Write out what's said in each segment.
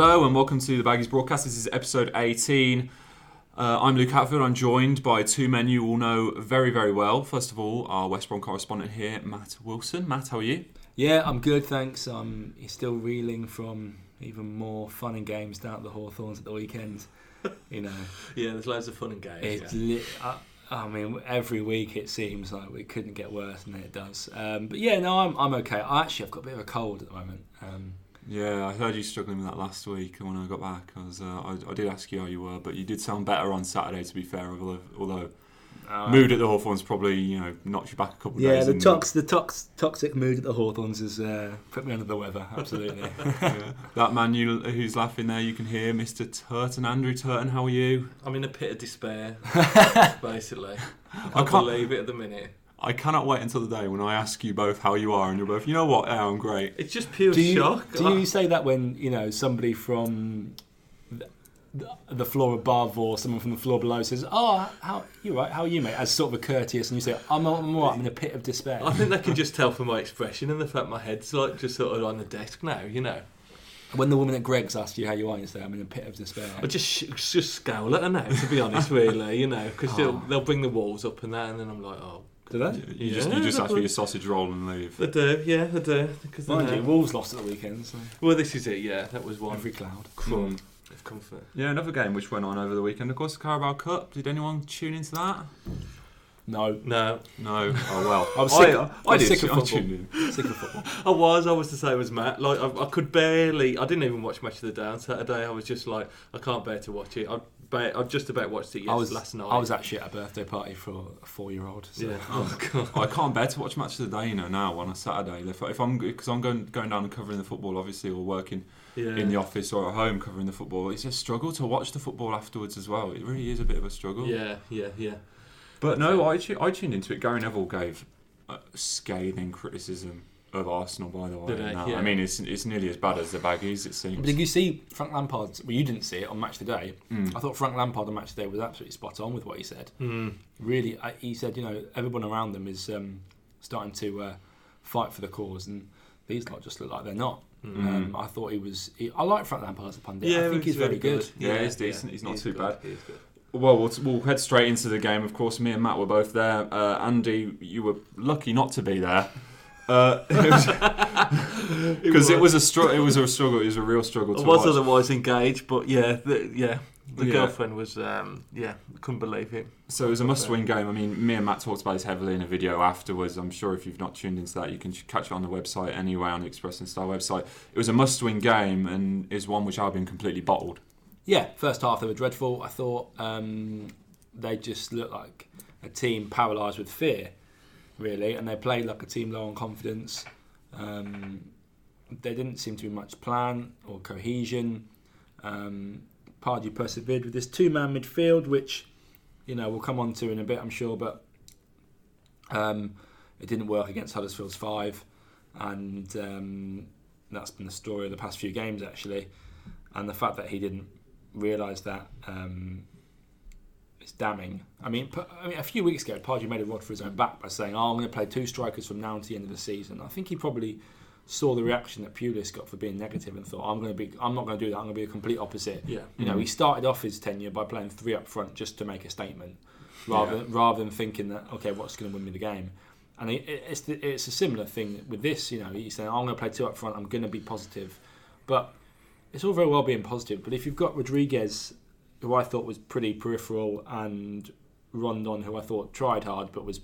Hello and welcome to the Baggies broadcast. This is episode 18. Uh, I'm Luke Hatfield. I'm joined by two men you all know very, very well. First of all, our West Brom correspondent here, Matt Wilson. Matt, how are you? Yeah, I'm good, thanks. I'm still reeling from even more fun and games down at the Hawthorns at the weekend. You know, Yeah, there's loads of fun and games. it's yeah. li- I, I mean, every week it seems like it couldn't get worse than it does. Um, but yeah, no, I'm, I'm okay. I actually I've got a bit of a cold at the moment. Um, Yeah, I heard you struggling with that last week when I got back. I was, uh, I, I did ask you how you were, but you did sound better on Saturday. To be fair, although, although uh, mood at the Hawthorns probably you know knocked you back a couple of Yeah, days. Yeah, the tox, the tox, toxic mood at the Hawthorns has uh, put me under the weather. Absolutely. yeah. That man you, who's laughing there, you can hear Mr. Turton, Andrew Turton. How are you? I'm in a pit of despair, basically. I I can't can't- believe it at the minute. I cannot wait until the day when I ask you both how you are, and you're both, you know what? Yeah, I'm great. It's just pure do you, shock. do you ah. say that when you know somebody from the, the floor above or someone from the floor below says, "Oh, how you right? How are you, mate?" As sort of a courteous, and you say, "I'm, I'm all right. I'm in a pit of despair." I think they can just tell from my expression and the fact my head's like just sort of on the desk now, you know. When the woman at Greggs asks you how you are, you say, "I'm in a pit of despair." I just just scowl at her now, to be honest, really, you know, because they'll, Oh. they'll bring the walls up and that, and then I'm like, oh, Do they? You just, you Yeah, just ask for your sausage roll and leave. they do, yeah, they do. Because they Mind know. you, Wolves lost at the weekend, so Well, this is it, yeah, that was one every cloud. crumb mm. of comfort. Yeah, another game which went on over the weekend. Of course, the Carabao Cup. Did anyone tune into that? No, No, No. Oh well. I was sick- I, I I was did. sick of I football. tuned in. sick of football. I was. I was the same as Matt. Like I, I could barely. I didn't even watch Match of the Day on Saturday. I was just like, I can't bear to watch it. I, ba- I've just about watched it yes, I was last night. I was actually at a birthday party for a four-year-old. So. Yeah. Oh god. I can't bear to watch match of the day. You know now on a Saturday. If, if I'm because I'm going going down and covering the football, obviously, or working Yeah. in the office or at home covering the football, it's a struggle to watch the football afterwards as well. It really is a bit of a struggle. Yeah. Yeah. Yeah. But no, I, I tuned into it. Gary Neville gave uh, scathing criticism of Arsenal, by the way. Did he? Yeah. I mean, it's it's nearly as bad as the baggies. It But seems. did you see Frank Lampard's? Well, you didn't see it on Match Today. Mm. I thought Frank Lampard on Match Today was absolutely spot on with what he said. Mm. Really, I, he said, you know, everyone around them is um, starting to uh, fight for the cause, and these lot just look like they're not. Mm. Um, I thought he was. He, I like Frank Lampard as a pundit. Yeah, I think he's he's very good. Yeah, he's decent. He's not too good. bad. He's good. Well, well, we'll head straight into the game. Of course, me and Matt were both there. Uh, Andy, you were lucky not to be there. Uh, because it was a str- it was a struggle. It was a real struggle to I was watch. otherwise engaged, but yeah, the, yeah, the Yeah. girlfriend was, um, yeah, couldn't believe it. So it was a must-win game. I mean, me and Matt talked about this heavily in a video afterwards. I'm sure if you've not tuned into that, you can catch it on the website anyway, on the Express and Star website. It was a must-win game and is one which Albion completely bottled. Yeah, first half they were dreadful. I thought um, they just looked like a team paralysed with fear, really, and they played like a team low on confidence. Um, there didn't seem to be much plan or cohesion. Um, Pardew persevered with this two-man midfield, which you know we'll come on to in a bit, I'm sure, but um, it didn't work against Huddersfield's five, and um, that's been the story of the past few games actually. And the fact that he didn't realise that um, is damning. I mean, I mean, a few weeks ago, Pardew made a rod for his own back by saying, "Oh, I'm going to play two strikers from now to the end of the season." I think he probably saw the reaction that Pulis got for being negative and thought, "I'm going to be, I'm not going to do that. I'm going to be a complete opposite." Yeah. You know, he mm-hmm. started off his tenure by playing three up front just to make a statement, rather Yeah. rather than thinking that okay, what's going to win me the game. And it's the, it's a similar thing with this. You know, he's saying I'm going to play two up front. I'm going to be positive, but it's all very well being positive. But if you've got Rodriguez, who I thought was pretty peripheral, and Rondon, who I thought tried hard but was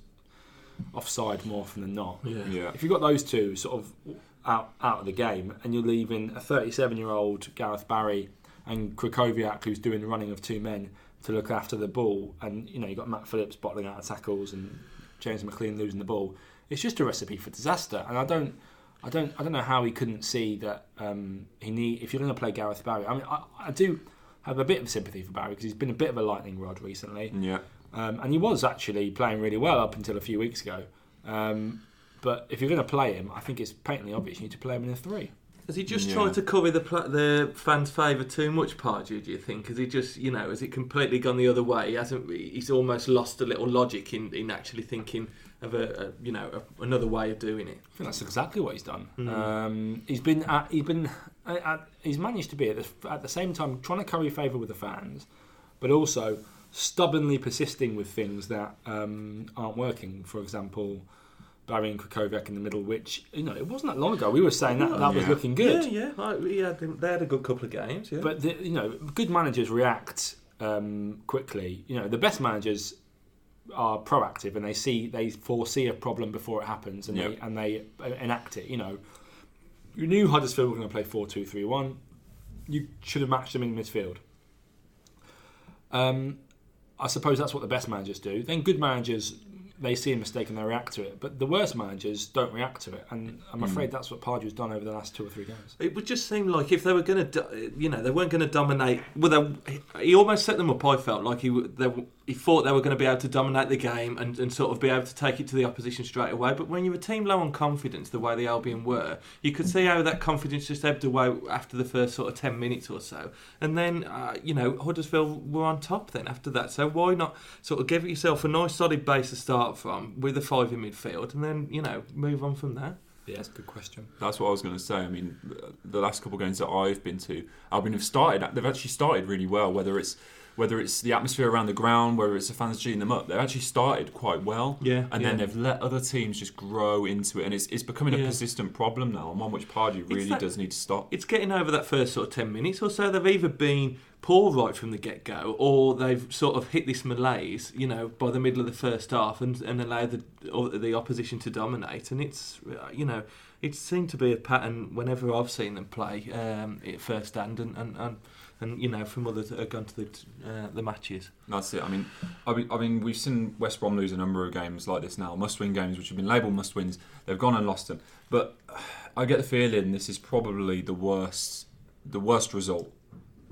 offside more often than not. Yeah. Yeah. If you've got those two sort of out out of the game, and you're leaving a 37 year old Gareth Barry and Krychowiak, who's doing the running of two men to look after the ball, and you know you've got Matt Phillips bottling out of tackles and James McLean losing the ball. It's just a recipe for disaster, and I don't. I don't. I don't know how he couldn't see that um, he need. If you're going to play Gareth Barry, I mean, I, I do have a bit of sympathy for Barry because he's been a bit of a lightning rod recently. Yeah. Um, and he was actually playing really well up until a few weeks ago. Um, but if you're going to play him, I think it's patently obvious you need to play him in a three. Has he just Yeah. tried to cover the pla- the fans' favour too much, Pardew? Do you think? Has he just, you know, has it completely gone the other way? He hasn't. He's almost lost a little logic in, in actually thinking of a, a you know a, another way of doing it. I think that's exactly what he's done. Mm. Um, he's been at, he's been at, he's managed to be at the, at the same time trying to curry favour with the fans, but also stubbornly persisting with things that um, aren't working. For example, Barry and Krychowiak in the middle, which you know it wasn't that long ago we were saying that that was looking good. Yeah, yeah. I, had, they had a good couple of games. Yeah. But the, you know, good managers react um, quickly. You know, the best managers are proactive and they see they foresee a problem before it happens and they and they uh, enact it. You know, you knew Huddersfield were going to play four two three one. You should have matched them in midfield. Um, I suppose that's what the best managers do. Then good managers they see a mistake and they react to it. But the worst managers don't react to it, and I'm Mm. afraid that's what Pardew's done over the last two or three games. It would just seem like if they were going to, you know, they weren't going to dominate. Well, they, he almost set them up. I felt like he they, he thought they were going to be able to dominate the game and, and sort of be able to take it to the opposition straight away. But when you're a team low on confidence, the way the Albion were, you could see how that confidence just ebbed away after the first sort of ten minutes or so. And then, uh, you know, Huddersfield were on top then after that. So why not sort of give yourself a nice solid base to start from with a five in midfield, and then you know move on from there. Yeah, that's a good question. That's what I was going to say. I mean, the last couple of games that I've been to, Albion have started. They've actually started really well. Whether it's whether it's the atmosphere around the ground, whether it's the fans geeing them up, they've actually started quite well. Yeah, and then they've let other teams just grow into it, and it's it's becoming a Yeah. persistent problem now, and one which Pardew really that- does need to stop. it's getting over that first sort of 10 minutes or so. They've either been poor right from the get go or they've sort of hit this malaise, you know, by the middle of the first half and, and allowed the, or the opposition to dominate. And it's, you know, it seemed to be a pattern whenever I've seen them play um, at first hand and, and, and, and, you know, from others that have gone to the, uh, the matches. That's it. I mean, I mean, I mean, we've seen West Brom lose a number of games like this now, must-win games, which have been labelled must-wins. They've gone and lost them, but I get the feeling this is probably the worst, the worst result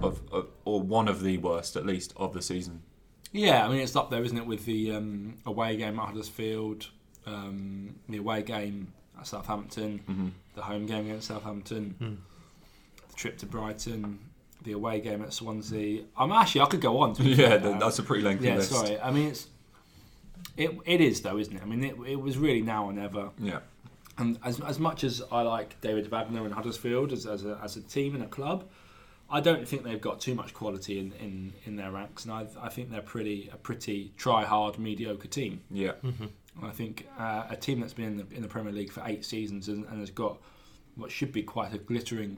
of, of or one of the worst, at least, of the season. Yeah, I mean it's up there, isn't it, with the um, away game at Huddersfield, um, the away game at Southampton, hmm the home game against Southampton, the trip to Brighton, the away game at Swansea. I'm actually I could go on. To Yeah, fair. that's a pretty lengthy yeah. list. Sorry, I mean it's it it is though, isn't it? I mean it, it was really now or never. Yeah, And as, as much as I like David Wagner and Huddersfield as, as, a, as a team and a club, I don't think they've got too much quality in, in, in their ranks, and I, I think they're pretty a pretty try hard mediocre team. yeah, Mm-hmm. I think uh, a team that's been in the, in the Premier League for eight seasons and, and has got what should be quite a glittering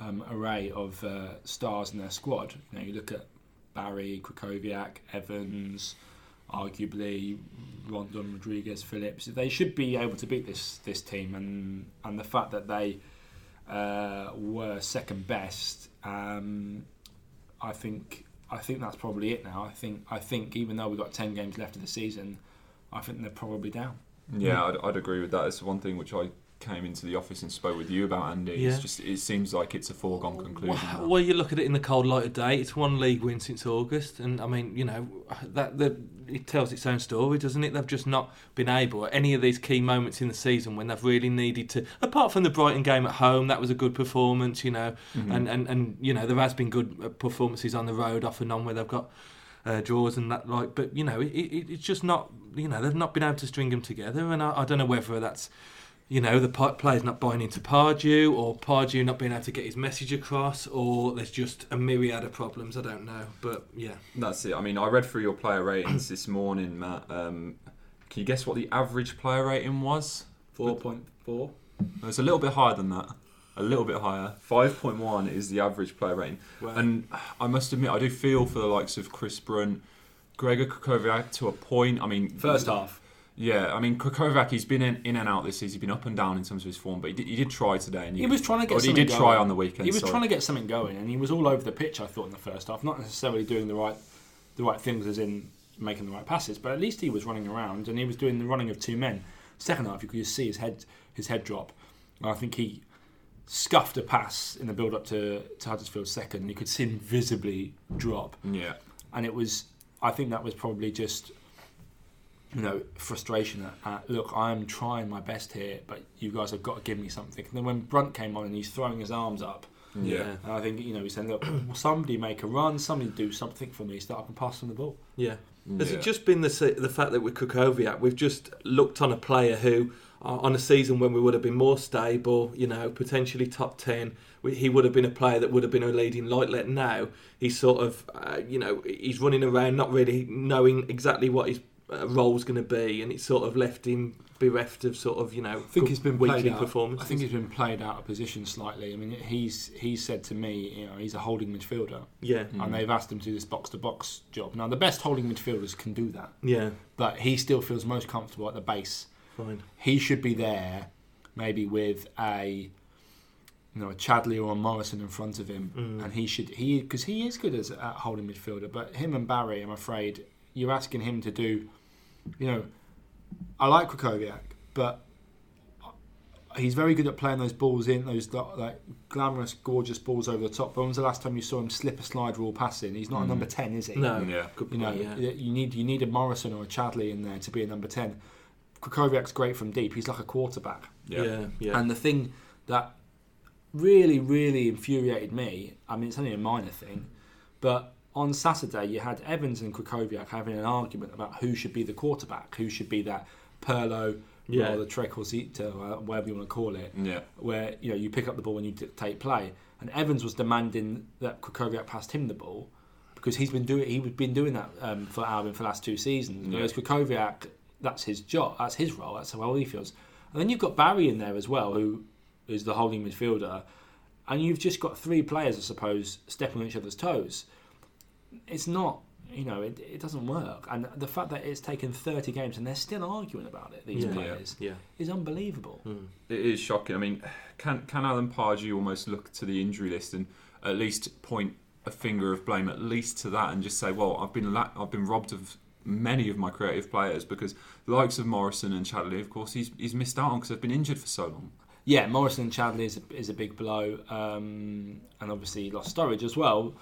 um, array of uh, stars in their squad. You know, you look at Barry, Krychowiak, Evans, arguably Rondon, Rodriguez, Phillips. They should be able to beat this this team, and and the fact that they uh, were second best, um, I think I think that's probably it now. I think I think even though we've got ten games left of the season, I think they're probably down. yeah. I'd, I'd agree with that. It's one thing which I came into the office and spoke with you about, Andy. Yeah. It's just it seems like it's a foregone conclusion. Well, well, you look at it in the cold light of day. It's one league win since August, and I mean, you know, that the, it tells its own story, doesn't it? They've just not been able at any of these key moments in the season when they've really needed to. Apart from the Brighton game at home, that was a good performance, you know, Mhm. and, and and you know there has been good uh, performances on the road off and on where they've got. Uh, draws and that like, but you know, it, it, it's just not, you know, they've not been able to string them together, and I, I don't know whether that's you know, the player's not buying into Pardew, or Pardew not being able to get his message across, or there's just a myriad of problems. I don't know, but yeah, That's it. I mean, I read through your player ratings this morning, Matt. Um, can you guess what the average player rating was? Four point four. It's a little bit higher than that. A little bit higher. 5.1 is the average player rating. And I must admit, I do feel for the likes of Chris Brunt, Gregor Krychowiak to a point. I mean, First half. Yeah, I mean, Krychowiak, he's been in, in and out this season. He's been up and down in terms of his form, but he did, he did try today. And He was trying to get or he did going. try on the weekend. He was sorry. trying to get something going, and he was all over the pitch. I thought in the first half, not necessarily doing the right, the right things, as in making the right passes, but at least he was running around and he was doing the running of two men. Second half, you could just see his head, his head drop. And I think he scuffed a pass in the build-up to, to Huddersfield's second. You could see him visibly drop, Yeah. and it was. I think that was probably just you know, frustration at, at look, I am trying my best here, but you guys have got to give me something. And then when Brunt came on and he's throwing his arms up, Yeah. and I think you know he's saying, look, will somebody make a run, somebody do something for me so that I can pass them the ball. Yeah. Has Yeah. it just been the se- the fact that with Krychowiak, we've just looked on a player who, uh, on a season when we would have been more stable, you know, potentially top ten, he would have been a player that would have been a leading light. Let now he's sort of, uh, you know, he's running around not really knowing exactly what his uh, role's going to be, and it's sort of left him bereft of sort of, you know, I think he's been weekly played out. I think he's been played out of position slightly. I mean, he's he's said to me, you know, he's a holding midfielder, yeah, Mm. and they've asked him to do this box to box job. Now, the best holding midfielders can do that, yeah, but he still feels most comfortable at the base. fine, He should be there, maybe with a you know a Chadli or a Morrison in front of him, Mm. and he should he because he is good as at holding midfielder. But him and Barry, I'm afraid you're asking him to do. You know, I like Krychowiak, but he's very good at playing those balls in those like glamorous, gorgeous balls over the top. But when was the last time you saw him slip a slide rule passing? He's not a Mm. number ten, is he? no, Yeah. good You know, yeah. you need you need a Morrison or a Chadli in there to be a number ten. Krychowiak's great from deep. He's like a quarterback. Yeah. yeah, yeah, And the thing that really, really infuriated me, I mean, it's only a minor thing, but on Saturday you had Evans and Krychowiak having an argument about who should be the quarterback, who should be that Pirlo Yeah. or the Trequartista, or whatever you want to call it, Yeah. where you know you pick up the ball and you dictate play. And Evans was demanding that Krychowiak passed him the ball because he's been doing he's been doing that um, for Albion for the last two seasons. Yeah. Whereas Krychowiak, that's his job, that's his role, that's how he feels. And then you've got Barry in there as well, who is the holding midfielder, and you've just got three players, I suppose, stepping on each other's toes. It's not, you know, it, it doesn't work. And the fact that it's taken 30 games and they're still arguing about it, these Yeah. players, yeah. is unbelievable. Mm. It is shocking. I mean, can can Alan Pardew almost look to the injury list and at least point a finger of blame at least to that and just say, well, I've been la- I've been robbed of many of my creative players because the likes of Morrison and Chadli, of course, he's he's missed out on because they've been injured for so long. Yeah, Morrison and Chadli is a, is a big blow, um, and obviously lost Sturridge as well.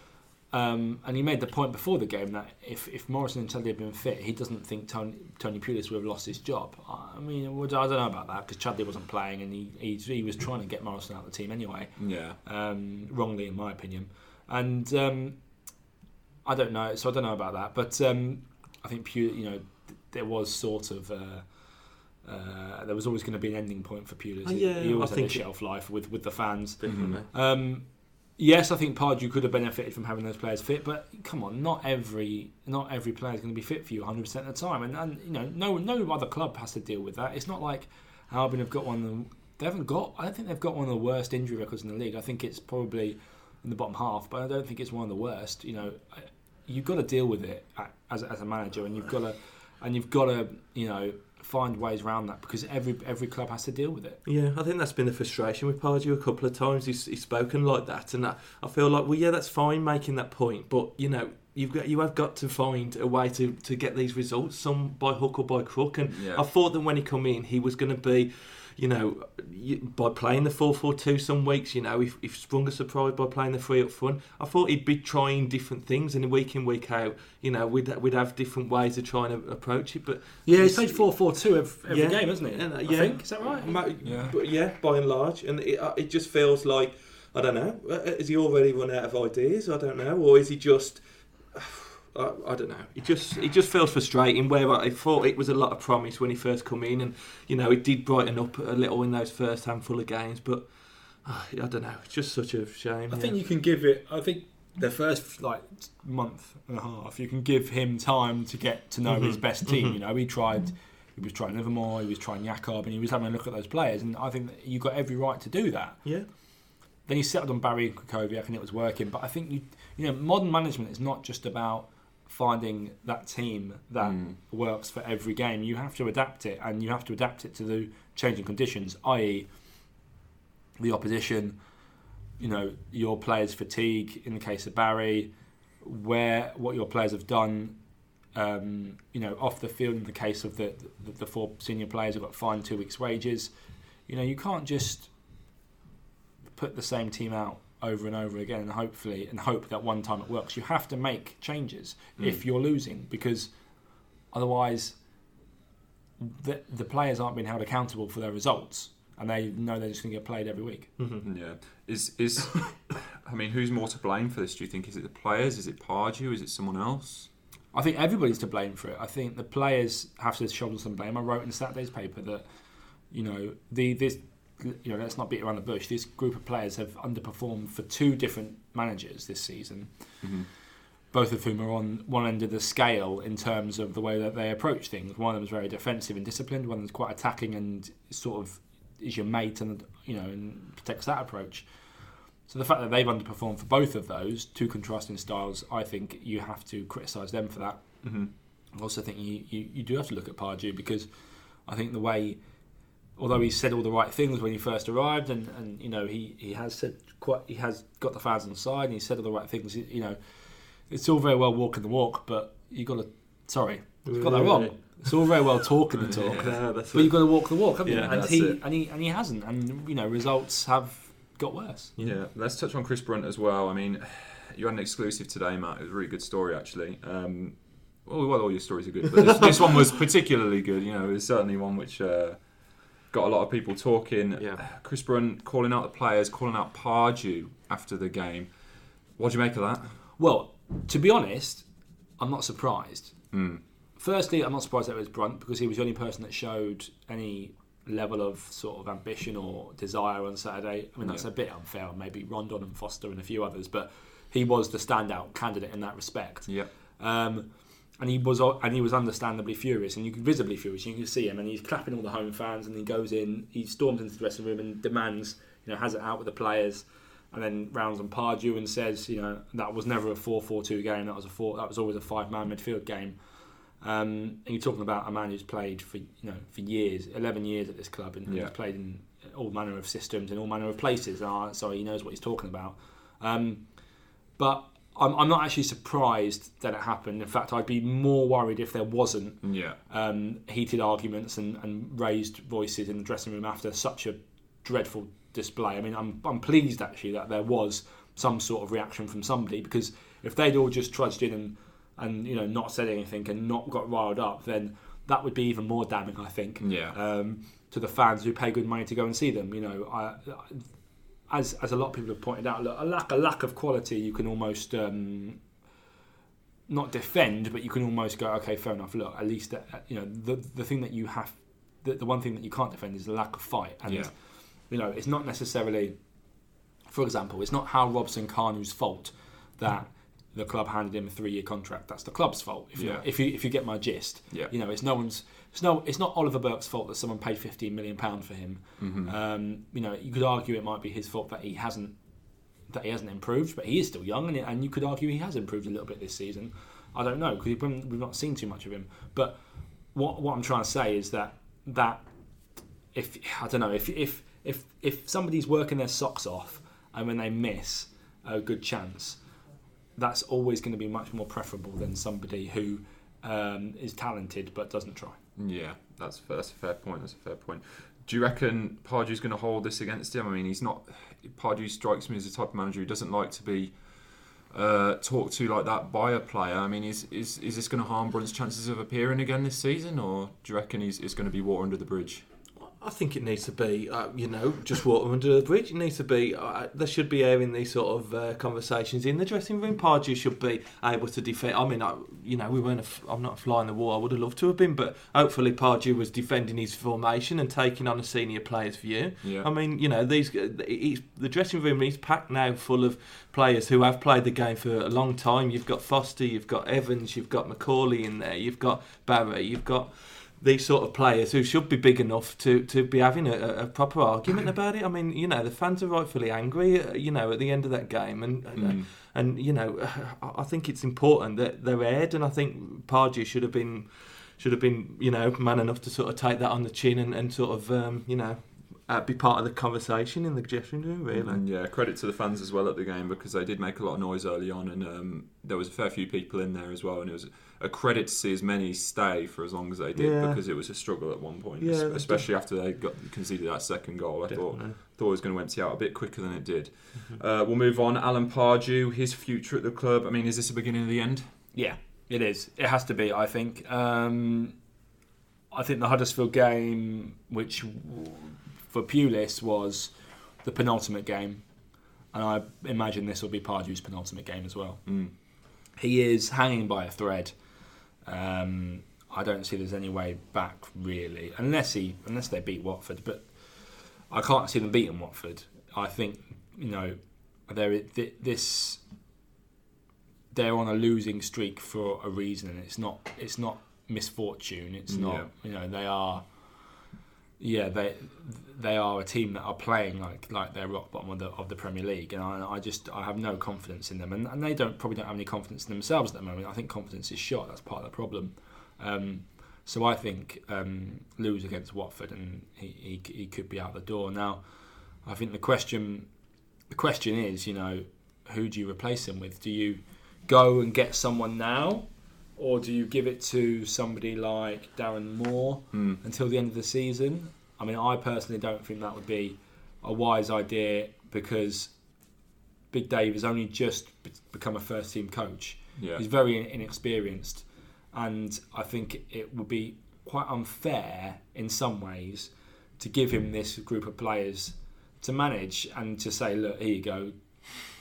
Um, and he made the point before the game that if, if Morrison and Chadli had been fit, he doesn't think Tony, Tony Pulis would have lost his job. I mean, I don't know about that because Chadli wasn't playing and he, he, he was trying to get Morrison out of the team anyway, Yeah. um, wrongly in my opinion. And um, I don't know, so I don't know about that. But um, I think Pulis, you know, th- there was sort of. Uh, uh, there was always going to be an ending point for Pulis. He- yeah, he always I had a think it- shelf life with, with the fans. Definitely. Um, yes, I think Pardew could have benefited from having those players fit, but come on, not every not every player is going to be fit for you 100 percent of the time, and, and you know, no no other club has to deal with that. It's not like Albion have got one. Of the, they haven't got. I don't think they've got one of the worst injury records in the league. I think it's probably in the bottom half, but I don't think it's one of the worst. You know, you've got to deal with it as as a manager, and you've got to and you've got to you know find ways around that because every every club has to deal with it. Yeah, I think that's been the frustration with Pardew a couple of times. He's, he's spoken like that, and I, I feel like, well, yeah, that's fine making that point, but you know, you've got you have got to find a way to, to get these results, some by hook or by crook. And Yeah. I thought that when he come in, he was going to be, you know, y- by playing the four four two some weeks, you know, if, he sprung a surprise by playing the three up front. I thought he'd be trying different things, and week in week out, you know, we'd we'd have different ways of trying to approach it. But Yeah, he's he's played 4 4 2 every, every Yeah. game, hasn't he? And, uh, I yeah. think. Is that right? Yeah. But yeah, by and large, and it, uh, it just feels like I don't know. uh, Is he already run out of ideas? I don't know, or is he just? I, I don't know. It just it just feels frustrating. Where I thought it was a lot of promise when he first come in, and you know it did brighten up a little in those first handful of games. But uh, I don't know. It's just such a shame. I yeah. think you can give it. I think the first like month and a half, you can give him time to get to know his Mhm, best team. mhm. You know, he tried. He was trying Livermore. He was trying Yacob, and he was having a look at those players. And I think you got every right to do that. Yeah. Then he settled on Barry and Krychowiak, and it was working. But I think you, you know, modern management is not just about finding that team that Mm. works for every game. You have to adapt it, and you have to adapt it to the changing conditions, i.e., the opposition. You know, your players' fatigue. In the case of Barry, where what your players have done. Um, you know, off the field. In the case of the, the the four senior players who got fined two weeks' wages. You know, you can't just put the same team out over and over again and hopefully and hope that one time it works. You have to make changes Mm. if you're losing because otherwise the, the players aren't being held accountable for their results, and they know they're just going to get played every week. Mm-hmm. Yeah. Is is I mean, who's more to blame for this? Do you think is it the players? Is it Pardew? Is it someone else? I think everybody's to blame for it. I think the players have to shoulder some blame. I wrote in Saturday's paper that you know the this you know let's not beat around the bush. This group of players have underperformed for two different managers this season, Mm-hmm. both of whom are on one end of the scale in terms of the way that they approach things. One of them is very defensive and disciplined. One is quite attacking and sort of is your mate and you know and protects that approach. So the fact that they've underperformed for both of those two contrasting styles, I think you have to criticise them for that. Mm-hmm. I also think you, you, you do have to look at Pardew because I think the way, although he said all the right things when he first arrived, and, and you know he, he has said quite he has got the fans on the side, and he said all the right things. You know, it's all very well walking the walk, but you got to sorry, I've got that wrong. It's all very well talking the talk, that's but you've got to walk the walk, haven't Yeah, you? And he it. and he and he hasn't, and you know results have got worse. Yeah, let's touch on Chris Brunt as well. I mean, you had an exclusive today, Matt. It was a really good story, actually. Um, well, well, all your stories are good, but this, this one was particularly good. You know, it was certainly one which uh, got a lot of people talking. Yeah. Chris Brunt calling out the players, calling out Pardew after the game. What do you make of that? Well, to be honest, I'm not surprised. Mm. Firstly, I'm not surprised that it was Brunt because he was the only person that showed any level of sort of ambition or desire on Saturday. I mean, that's Yeah. a bit unfair. Maybe Rondon and Foster and a few others, but he was the standout candidate in that respect. Yeah. Um, and he was and he was understandably furious, and you could visibly furious. You can see him, and he's clapping all the home fans, and he goes in, he storms into the dressing room and demands, you know, has it out with the players, and then rounds on Pardew and says, you know, that was never a 4-4-2 game. That was a four. That was always a five-man midfield game. Um, and you're talking about a man who's played for you know for years, 11 years at this club, and Yeah. he's played in all manner of systems in all manner of places. Uh, so he knows what he's talking about. Um, but I'm, I'm not actually surprised that it happened. In fact, I'd be more worried if there wasn't Yeah. um, heated arguments and, and raised voices in the dressing room after such a dreadful display. I mean, I'm, I'm pleased actually that there was some sort of reaction from somebody because if they'd all just trudged in and, and you know not said anything and not got riled up, then that would be even more damning, I think, Yeah. um, to the fans who pay good money to go and see them. You know, I, as as a lot of people have pointed out, look, a lack a lack of quality you can almost um, not defend, but you can almost go, okay, fair enough. Look, at least uh, you know the the thing that you have, the, the one thing that you can't defend is the lack of fight, and Yeah. you know it's not necessarily, for example, it's not how Robson-Kanu's fault that the club handed him a three-year contract. That's the club's fault. If you if you if you get my gist, Yeah. you know, it's no one's. It's no. It's not Oliver Burke's fault that someone paid 15 million pound for him. Mhm. Um, you know, you could argue it might be his fault that he hasn't that he hasn't improved, but he is still young, and, and you could argue he has improved a little bit this season. I don't know because we've not seen too much of him. But what what I'm trying to say is that that if I don't know if if if if somebody's working their socks off and when they miss a good chance, that's always going to be much more preferable than somebody who um, is talented but doesn't try. Yeah, that's that's a fair point. That's a fair point. Do you reckon Pardew's going to hold this against him? I mean, he's not. Pardew strikes me as the type of manager who doesn't like to be uh, talked to like that by a player. I mean, is is, is this going to harm Brunt's chances of appearing again this season, or do you reckon he's going to be water under the bridge? I think it needs to be, uh, you know, just water under the bridge. It needs to be, uh, there should be airing these sort of uh, conversations in the dressing room. Pardew should be able to defend. I mean, I, you know, we weren't. A f- I'm not a fly in the wall. I would have loved to have been, but hopefully Pardew was defending his formation and taking on a senior player's view. Yeah. I mean, you know, these it's, the dressing room is packed now full of players who have played the game for a long time. You've got Foster, you've got Evans, you've got McAuley in there, you've got Barry, you've got these sort of players who should be big enough to, to be having a, a proper argument about it. I mean, you know, the fans are rightfully angry, uh, you know, at the end of that game, and and, Mm. and you know, I I think it's important that they're aired, and I think Pardew should have been should have been, you know, man enough to sort of take that on the chin and, and sort of, um, you know, uh, be part of the conversation in the dressing room, really. And yeah, credit to the fans as well at the game because they did make a lot of noise early on, and um, there was a fair few people in there as well. And it was a credit to see as many stay for as long as they did Yeah. because it was a struggle at one point, Yeah, es- did. especially after they got conceded that second goal. I thought Definitely. thought it was going to empty out a bit quicker than it did. Mm-hmm. Uh, we'll move on. Alan Pardew, his future at the club. I mean, is this the beginning of the end? Yeah, it is. It has to be. I think. Um, I think the Huddersfield game, which w- for Pulis was the penultimate game, and I imagine this will be Pardew's penultimate game as well. Mm. He is hanging by a thread. Um, I don't see there's any way back really, unless he unless they beat Watford. But I can't see them beating Watford. I think you know there th- this they're on a losing streak for a reason, and it's not it's not misfortune. It's not Yeah. you know they are yeah they they are a team that are playing like like they're rock bottom of the of the Premier League, and I, I just I have no confidence in them, and, and they don't probably don't have any confidence in themselves at the moment. I think confidence is shot. That's part of the problem. Um, so I think um, lose against Watford, and he, he he could be out the door now. I think the question the question is, you know, who do you replace him with? Do you go and get someone now, or do you give it to somebody like Darren Moore Mm. until the end of the season? I mean, I personally don't think that would be a wise idea because Big Dave has only just become a first team coach. Yeah. He's very inexperienced, and I think it would be quite unfair in some ways to give him this group of players to manage and to say, look, here you go,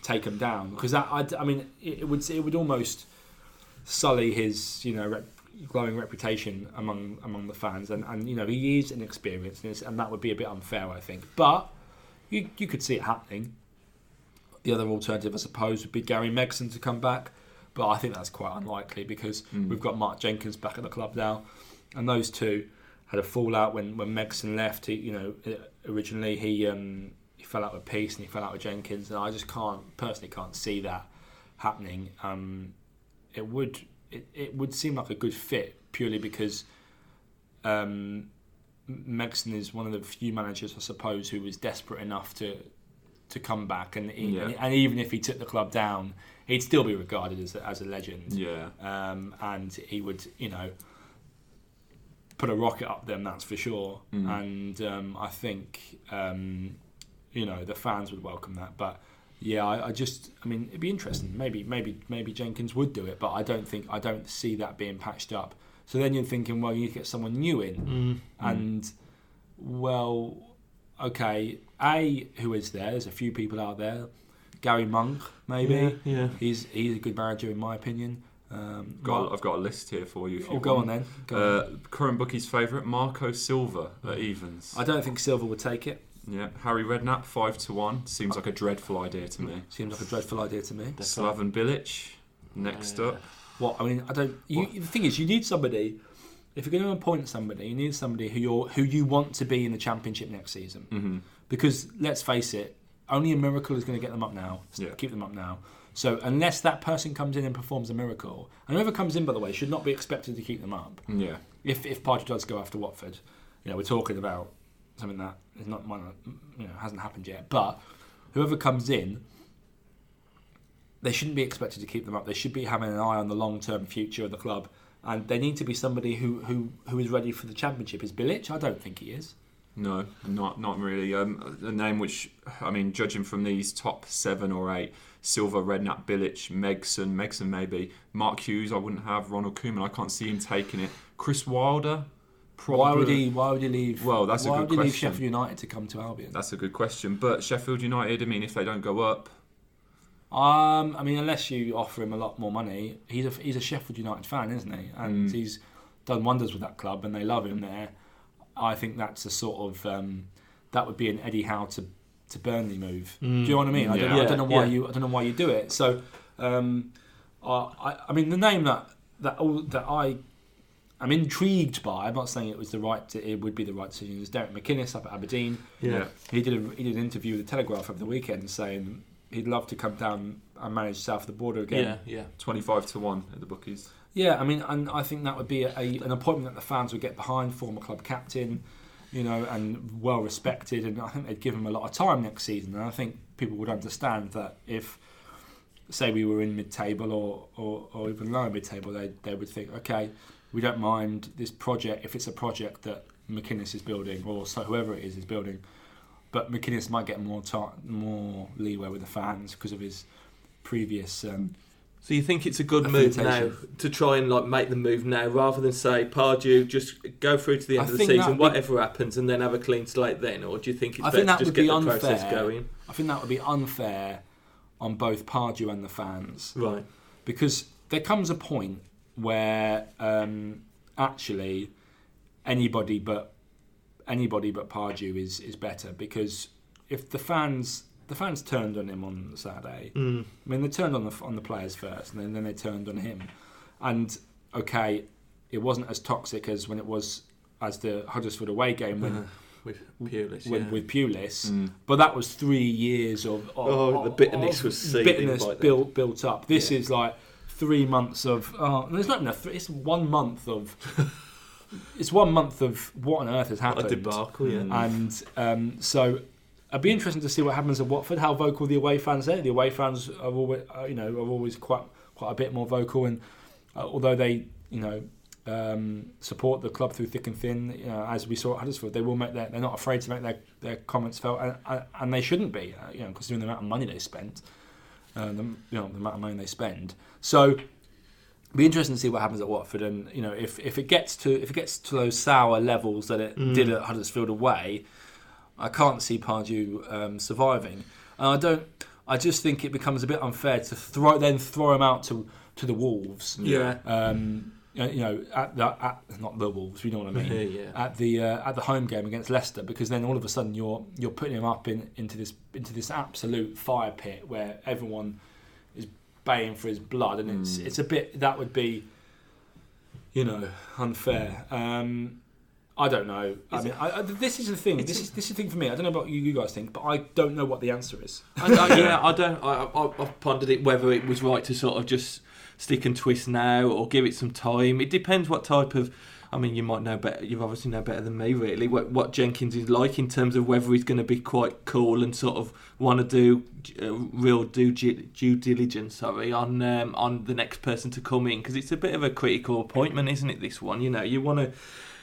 take them down. Because that, I, I mean, it, it would it would almost sully his, you know, rep, glowing reputation among among the fans, and, and you know he is inexperienced, and, and that would be a bit unfair, I think. But you you could see it happening. The other alternative, I suppose, would be Gary Megson to come back, but I think that's quite unlikely because Mm. we've got Mark Jenkins back at the club now, and those two had a fallout when when Megson left. He, you know, originally he um, he fell out with Peace and he fell out with Jenkins, and I just can't personally can't see that happening. Um, it would it, it would seem like a good fit purely because um, Megson is one of the few managers, I suppose, who was desperate enough to to come back, and, he, Yeah. and even if he took the club down, he'd still be regarded as a, as a legend Yeah. um, and he would, you know, put a rocket up them. That's for sure. Mm. And um, I think, um, you know, the fans would welcome that. But yeah, I, I just, I mean, it'd be interesting. Maybe, maybe, maybe Jenkins would do it, but I don't think, I don't see that being patched up. So then you're thinking, well, you need to get someone new in, Mm. and well, okay, a who is there? There's a few people out there. Gary Monk, maybe. Yeah, yeah. He's he's a good manager in my opinion. Um, Got, Mar- I've got a list here for you. If oh, you go on then. Go on. Uh, current bookies' favourite, Marco Silva at evens. I don't think Silva would take it. Yeah, Harry Redknapp five to one seems like a dreadful idea to me. Seems like a dreadful idea to me. Slaven Bilic next Yeah. up. What I mean, I don't. You, the thing is, you need somebody. If you're going to appoint somebody, you need somebody who you who you want to be in the championship next season. hmm Because let's face it, only a miracle is going to get them up now. Yeah. Keep them up now. So unless that person comes in and performs a miracle, and whoever comes in, by the way, should not be expected to keep them up. Yeah, if if Pardew does go after Watford, you know, we're talking about something that is not might not- you know hasn't happened yet. But whoever comes in, they shouldn't be expected to keep them up. They should be having an eye on the long term future of the club, and they need to be somebody who who who is ready for the championship. Is Bilic? I don't think he is. no, not not really. Um, a name which, I mean, judging from these top seven or eight, Silva, Redknapp, Bilic, Megson, Megson maybe, Mark Hughes, I wouldn't have. Ronald Koeman, I can't see him taking it. Chris Wilder, probably. Why would he? Why would he leave? Well, that's a why good would he leave. Sheffield United to come to Albion? That's a good question. But Sheffield United, I mean, if they don't go up, Um, I mean, unless you offer him a lot more money, he's a he's a Sheffield United fan, isn't he? And Mm. he's done wonders with that club, and they love him there. I think that's a sort of um, that would be an Eddie Howe to to Burnley move. Do you know what I mean? I, don't, Yeah. I don't know why Yeah. you I don't know why you do it. So, um, I, I I mean, the name that that all, that I I'm intrigued by. I'm not saying it was the right. it would be the right decision. Is Derek McInnes up at Aberdeen? Yeah. He did a, he did an interview with the Telegraph over the weekend saying he'd love to come down and manage south of the border again. Yeah, yeah. 25 to 1 at the bookies. Yeah, I mean, and I think that would be a, a, an appointment that the fans would get behind. Former club captain, you know, and well respected, and I think they'd give him a lot of time next season. And I think people would understand that if, say, we were in mid-table or, or, or even lower mid-table, they they would think, okay, we don't mind this project if it's a project that McInnes is building or so whoever it is is building. But McInnes might get more time, more leeway with the fans because of his previous um, So you think it's a good move now to try and like make the move now, rather than say Pardew just go through to the I end of the season, be- whatever happens, and then have a clean slate then, or do you think it's I better think that to just would be get the process unfair. going? I think that would be unfair on both Pardew and the fans Right. because there comes a point where um, actually anybody but anybody but Pardew is is better because if the fans the fans turned on him on Saturday. Mm. I mean, they turned on the on the players first, and then, then they turned on him. And okay, it wasn't as toxic as when it was as the Huddersfield away game when, Uh, with Pulis, when yeah. with Pulis. Mm. But that was three years of, of Oh, the bitterness of was seething bitterness built built up. This Yeah. is like three months of. Oh, there's not enough. It's one month of. it's one month of what on earth has What a happened. debacle, yeah. Mm. And um, so it'd be interesting to see what happens at Watford. How vocal the away fans are. The away fans are always, uh, you know, are always quite quite a bit more vocal. And uh, although they, you know, um, support the club through thick and thin, you know, as we saw at Huddersfield, they will make their. They're not afraid to make their, their comments felt, and, and- and they shouldn't be. Uh, you know, considering the amount of money they spent, uh, the, you know, the amount of money they spend. So. Be interesting to see what happens at Watford, and you know if, if it gets to if it gets to those sour levels that it Mm. did at Huddersfield away, I can't see Pardew um, surviving. And I don't. I just think it becomes a bit unfair to throw then throw him out to to the Wolves. yeah. Um, you know, at the at, not the Wolves. You know what I mean. Yeah. At the uh, at the home game against Leicester, because then all of a sudden you're you're putting him up in into this into this absolute fire pit where everyone is baying for his blood, and it's Mm. it's a bit that would be, you know, unfair. Um, I don't know. I Is mean, I, I, this is the thing. It's This is this is the thing for me. I don't know about you, you guys think, but I don't know what the answer is. I, I, yeah, I don't. I, I, I've pondered it whether it was right to sort of just stick and twist now or give it some time. It depends what type of. I mean, you might know better. You've obviously know better than me, really. What, what Jenkins is like in terms of whether he's going to be quite cool and sort of want to do uh, real due, due diligence, sorry, on um, on the next person to come in because it's a bit of a critical appointment, isn't it? This one, you know, you want to.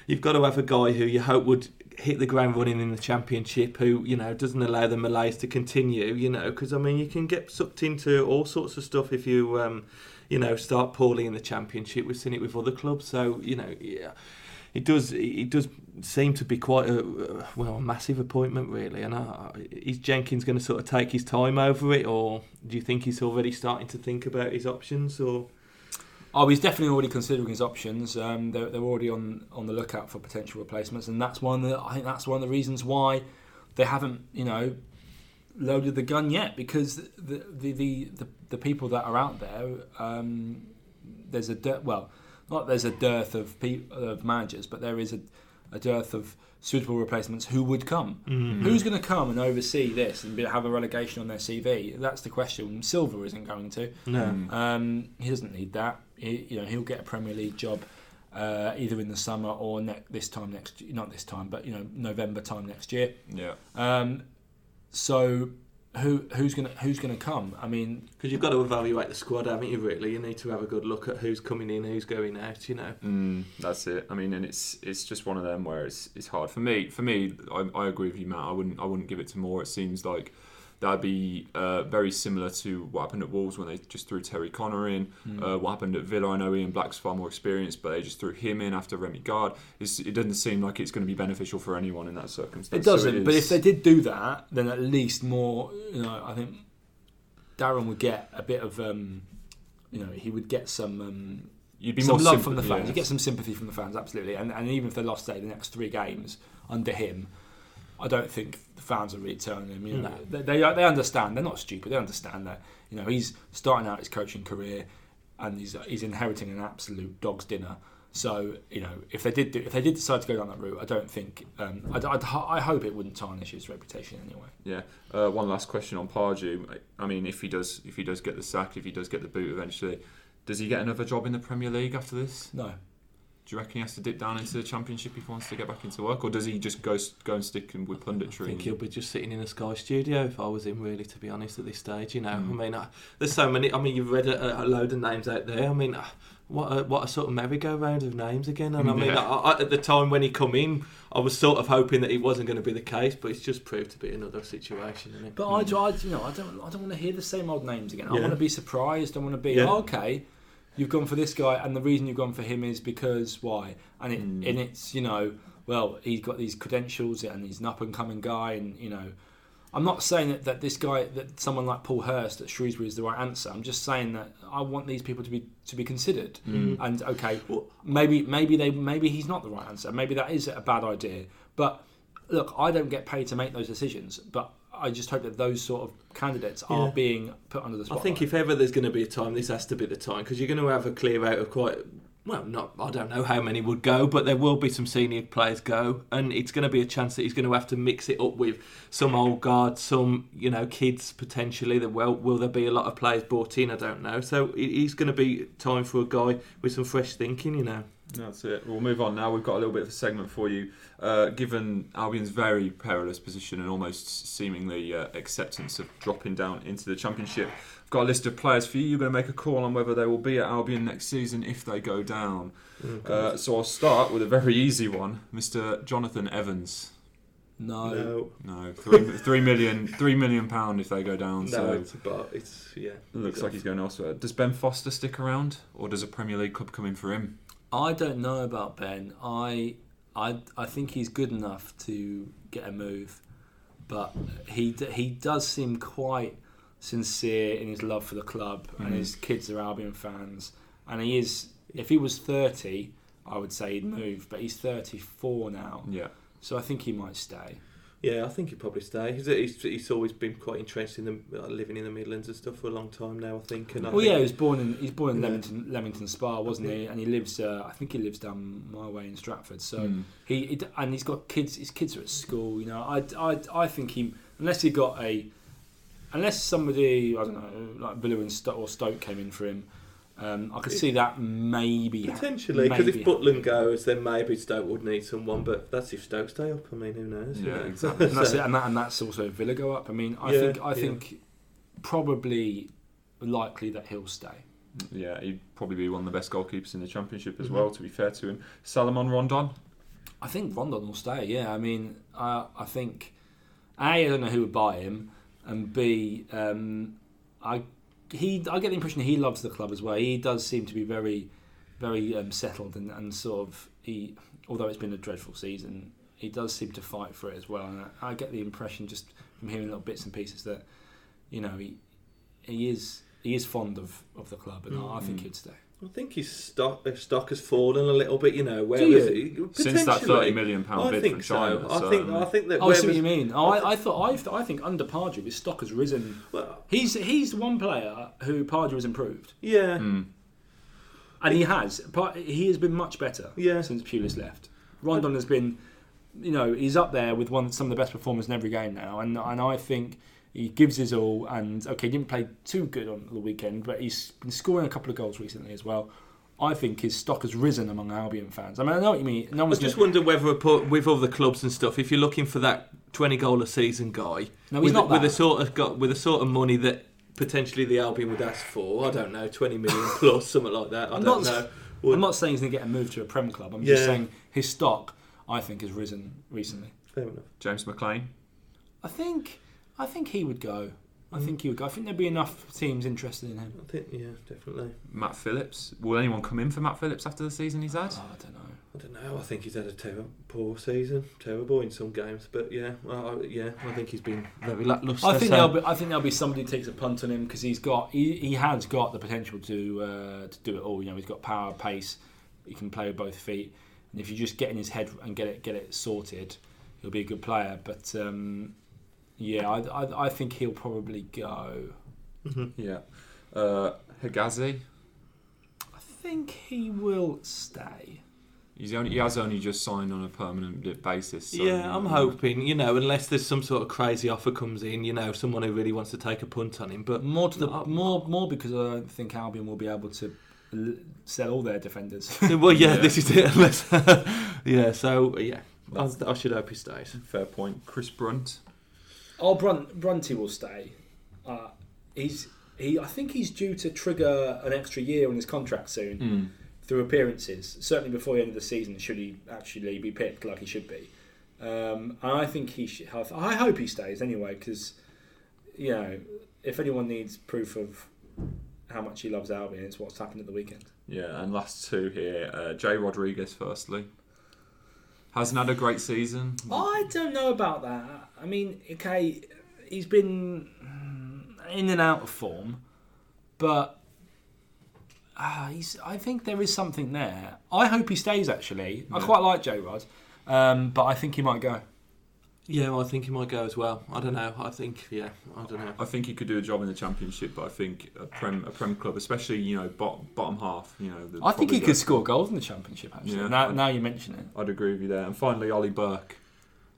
You've got to have a guy who you hope would hit the ground running in the championship, who you know doesn't allow the malaise to continue. You know, because I mean, you can get sucked into all sorts of stuff if you, um, you know, start poorly in the championship. We've seen it with other clubs, so you know, yeah, it does. It does seem to be quite a uh, well, a massive appointment, really. And is Jenkins going to sort of take his time over it, or do you think he's already starting to think about his options, or? Oh, he's definitely already considering his options. Um, they're, they're already on, on the lookout for potential replacements, and that's one the, I think that's one of the reasons why they haven't, you know, loaded the gun yet. Because the the the, the, the people that are out there, um, there's a dearth, well, not there's a dearth of pe- of managers, but there is a, a dearth of suitable replacements who would come. Mm-hmm. Who's going to come and oversee this and be, have a relegation on their CV? That's the question. Silva isn't going to. No. Mm. Um, he doesn't need that. He, you know, he'll get a Premier League job uh, either in the summer or ne- this time next. Not this time, but you know, November time next year. Yeah. Um, so, who who's gonna who's gonna come? I mean, Because you've got to evaluate the squad, haven't you? Really, you need to have a good look at who's coming in, who's going out. You know. Mm, that's it. I mean, and it's it's just one of them where it's it's hard for me. For me, I, I agree with you, Matt. I wouldn't I wouldn't give it to Moore. It seems like that'd be uh, very similar to what happened at Wolves when they just threw Terry Connor in. Hmm. Uh, what happened at Villa? I know Ian Black's far more experienced, but they just threw him in after Remy Garde. It's, it doesn't seem like it's going to be beneficial for anyone in that circumstance. it doesn't. but if they did do that, then at least Moore. You know, I think Darren would get a bit of. Um, you know, he would get some. Um, you'd be some more love from the fans. yeah. You get some sympathy from the fans, absolutely. And, and even if they lost say the next three games under him, I don't think the fans are really turning him. You know, No. they, they they understand. They're not stupid. They understand that you know he's starting out his coaching career, and he's he's inheriting an absolute dog's dinner. So you know, if they did do, if they did decide to go down that route, I don't think. Um, I'd, I'd, I hope it wouldn't tarnish his reputation anyway. Yeah. Uh, one last question on Pardew. I mean, if he does, if he does get the sack, if he does get the boot eventually, does he get another job in the Premier League after this? No, Do you reckon he has to dip down into the championship if he wants to get back into work, or does he just go go and stick with punditry? I think he'll be just sitting in a Sky studio if I was him, really, to be honest, at this stage. You know, Mm. I mean, uh, there's so many. I mean, you've read a, a load of names out there. I mean, uh, what a, what a sort of merry-go-round of names again. And I mean, Yeah. I, I, at the time when he come in, I was sort of hoping that it wasn't going to be the case, but it's just proved to be another situation, isn't it? But I, I, you know, I don't, I don't want to hear the same old names again. I want to be surprised. I want to be Yeah. oh, okay. You've gone for this guy, and the reason you've gone for him is because why? And it, Mm. and it's you know, well, he's got these credentials, and he's an up and coming guy, and you know, I'm not saying that, that this guy, that someone like Paul Hurst at Shrewsbury is the right answer. I'm just saying that I want these people to be to be considered. Mm. And okay, Well- maybe maybe they maybe he's not the right answer. Maybe that is a bad idea. But look, I don't get paid to make those decisions. But I just hope that those sort of candidates are being put under the spotlight. I think if ever there's going to be a time, this has to be the time because you're going to have a clear out of quite. Well, not I don't know how many would go, but there will be some senior players go, and it's going to be a chance that he's going to have to mix it up with some old guard, some you know kids potentially. That well, will there be a lot of players brought in? I don't know. So it is going to be time for a guy with some fresh thinking, you know. That's it. We'll move on now. We've got a little bit of a segment for you. Uh, given Albion's very perilous position and almost seemingly uh, acceptance of dropping down into the Championship, I've got a list of players for you. You're going to make a call on whether they will be at Albion next season if they go down. Uh, so I'll start with a very easy one, Mr. Jonathan Evans. no. no, No, three, three million, three million pound if they go down. no, so it's about it's yeah. it looks like he's going elsewhere. Does Ben Foster stick around, or does a Premier League club come in for him? I don't know about Ben. I, I, I think he's good enough to get a move, but he he does seem quite sincere in his love for the club, and Mhm. his kids are Albion fans, and he is. If he was thirty, I would say he'd move, but he's thirty four now, Yeah. so I think he might stay. Yeah, I think he'd probably stay. He's, he's, he's always been quite entrenched in the uh, living in the Midlands and stuff for a long time now. I think. And I Well, think, yeah, he was born in he's born in Yeah. Leamington, Leamington Spa, wasn't he? And he lives. Uh, I think he lives down my way in Stratford. So Mm. he, he and he's got kids. His kids are at school. You know, I, I, I think he unless he got a unless somebody I don't know like Villa and Stoke or Stoke came in for him. Um, I could see that maybe Potentially, because if Butland goes, then maybe Stoke would need someone. But that's if Stoke stay up. I mean, who knows? you Yeah, exactly. and that's So- and, that, and that's also if Villa go up. I mean, I Yeah, think I yeah. think probably likely that he'll stay. Yeah, he'd probably be one of the best goalkeepers in the championship as Mhm. well. To be fair to him, Salomon Rondon. I think Rondon will stay. Yeah, I mean, I I think a I don't know who would buy him, and b um, I he I get the impression he loves the club as well. He does seem to be very very um, settled and, and sort of he although it's been a dreadful season, he does seem to fight for it as well. And I, I get the impression just from hearing little bits and pieces that you know he he is he is fond of, of the club, and I, I think he'd stay. I think his stock, his stock has fallen a little bit. You know, where Do was you? it? Since that thirty million pound I bid think from so. China, I think. I think that. Oh, I where see what was- you mean. Oh, I I, I thought I, I think under Pardew his stock has risen well, He's he's the one player who Pardew has improved, yeah, Mm. and he has. He has been much better Yeah. since Pulis left. Rondon has been, you know, he's up there with one some of the best performers in every game now, and and I think he gives his all. And okay, he didn't play too good on the weekend, but he's been scoring a couple of goals recently as well. I think his stock has risen among Albion fans. I mean, I know what you mean. No I one's just gonna, wonder whether put, with the clubs and stuff, if you're looking for that twenty goal a season guy no, with, he's not with that. a sort of got with a sort of money that potentially the Albion would ask for. I don't know, twenty million plus, something like that. I I'm don't not- know. I'm not saying he's going to get a move to a Prem club. I'm just saying his stock, I think, has risen recently. Fair enough. James McLean. I think I think he would go. I Mm. think he would go. I think there'd be enough teams interested in him. I think yeah, definitely. Matt Phillips. Will anyone come in for Matt Phillips after the season he's had? Oh, I don't know. I don't know. I think he's had a terrible, poor season, terrible in some games. But yeah, well, I, yeah, I think he's been very lacklustre. I think so- there'll be. I think there'll be somebody who takes a punt on him because he's got. He, he has got the potential to uh, to do it all. You know, he's got power, pace. He can play with both feet. And if you just get in his head and get it get it sorted, he'll be a good player. But um, yeah, I, I I think he'll probably go. Mhm. Yeah. Uh, Hegazi. I think he will stay. He's only he has only just signed on a permanent basis. So yeah, I'm hoping. You know, unless there's some sort of crazy offer comes in, you know, someone who really wants to take a punt on him. But More to the No, more more because I don't think Albion will be able to sell all their defenders. well, yeah, Yeah. this is it. Unless, yeah, so yeah, I, I should hope he stays. Fair point. Chris Brunt. Oh, Brunt, Brunty will stay. Uh, he's he. I think he's due to trigger an extra year on his contract soon Mm. through appearances. Certainly before the end of the season, should he actually be picked like he should be. Um, and I think he should. Have, I hope he stays anyway because you know if anyone needs proof of how much he loves Albion, it's what's happened at the weekend. Yeah, and last two here. Uh, Jay Rodriguez, firstly. Hasn't had a great season. I don't know about that. I mean, okay, he's been in and out of form, but uh, he's. I think there is something there. I hope he stays. Actually, I quite like Joe Rod, um, but I think he might go. Yeah, well, I think he might go as well. I don't know. I think, yeah, I don't know. I think he could do a job in the championship, but I think a prem a prem club, especially you know bottom, bottom half, you know. they'd I think he probably could score goals in the championship. Actually, Yeah. now, now you mention it, I'd agree with you there. And finally, Ollie Burke.